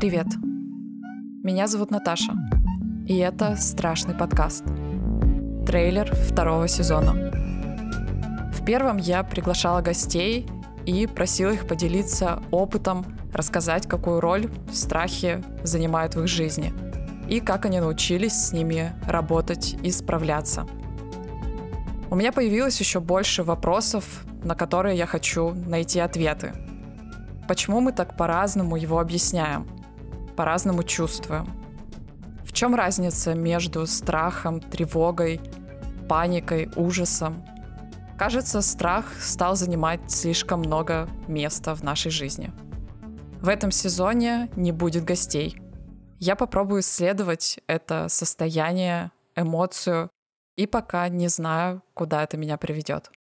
Привет. Меня зовут Наташа, и это страшный подкаст. Трейлер второго сезона. В первом я приглашала гостей и просила их поделиться опытом, рассказать, какую роль страхи занимают в их жизни и как они научились с ними работать и справляться. У меня появилось еще больше вопросов, на которые я хочу найти ответы. Почему мы так по-разному его объясняем? По-разному чувствуем? В чем разница между страхом, тревогой, паникой, ужасом? Кажется, страх стал занимать слишком много места в нашей жизни. В этом сезоне не будет гостей. Я попробую исследовать это состояние, эмоцию, и пока не знаю, куда это меня приведет.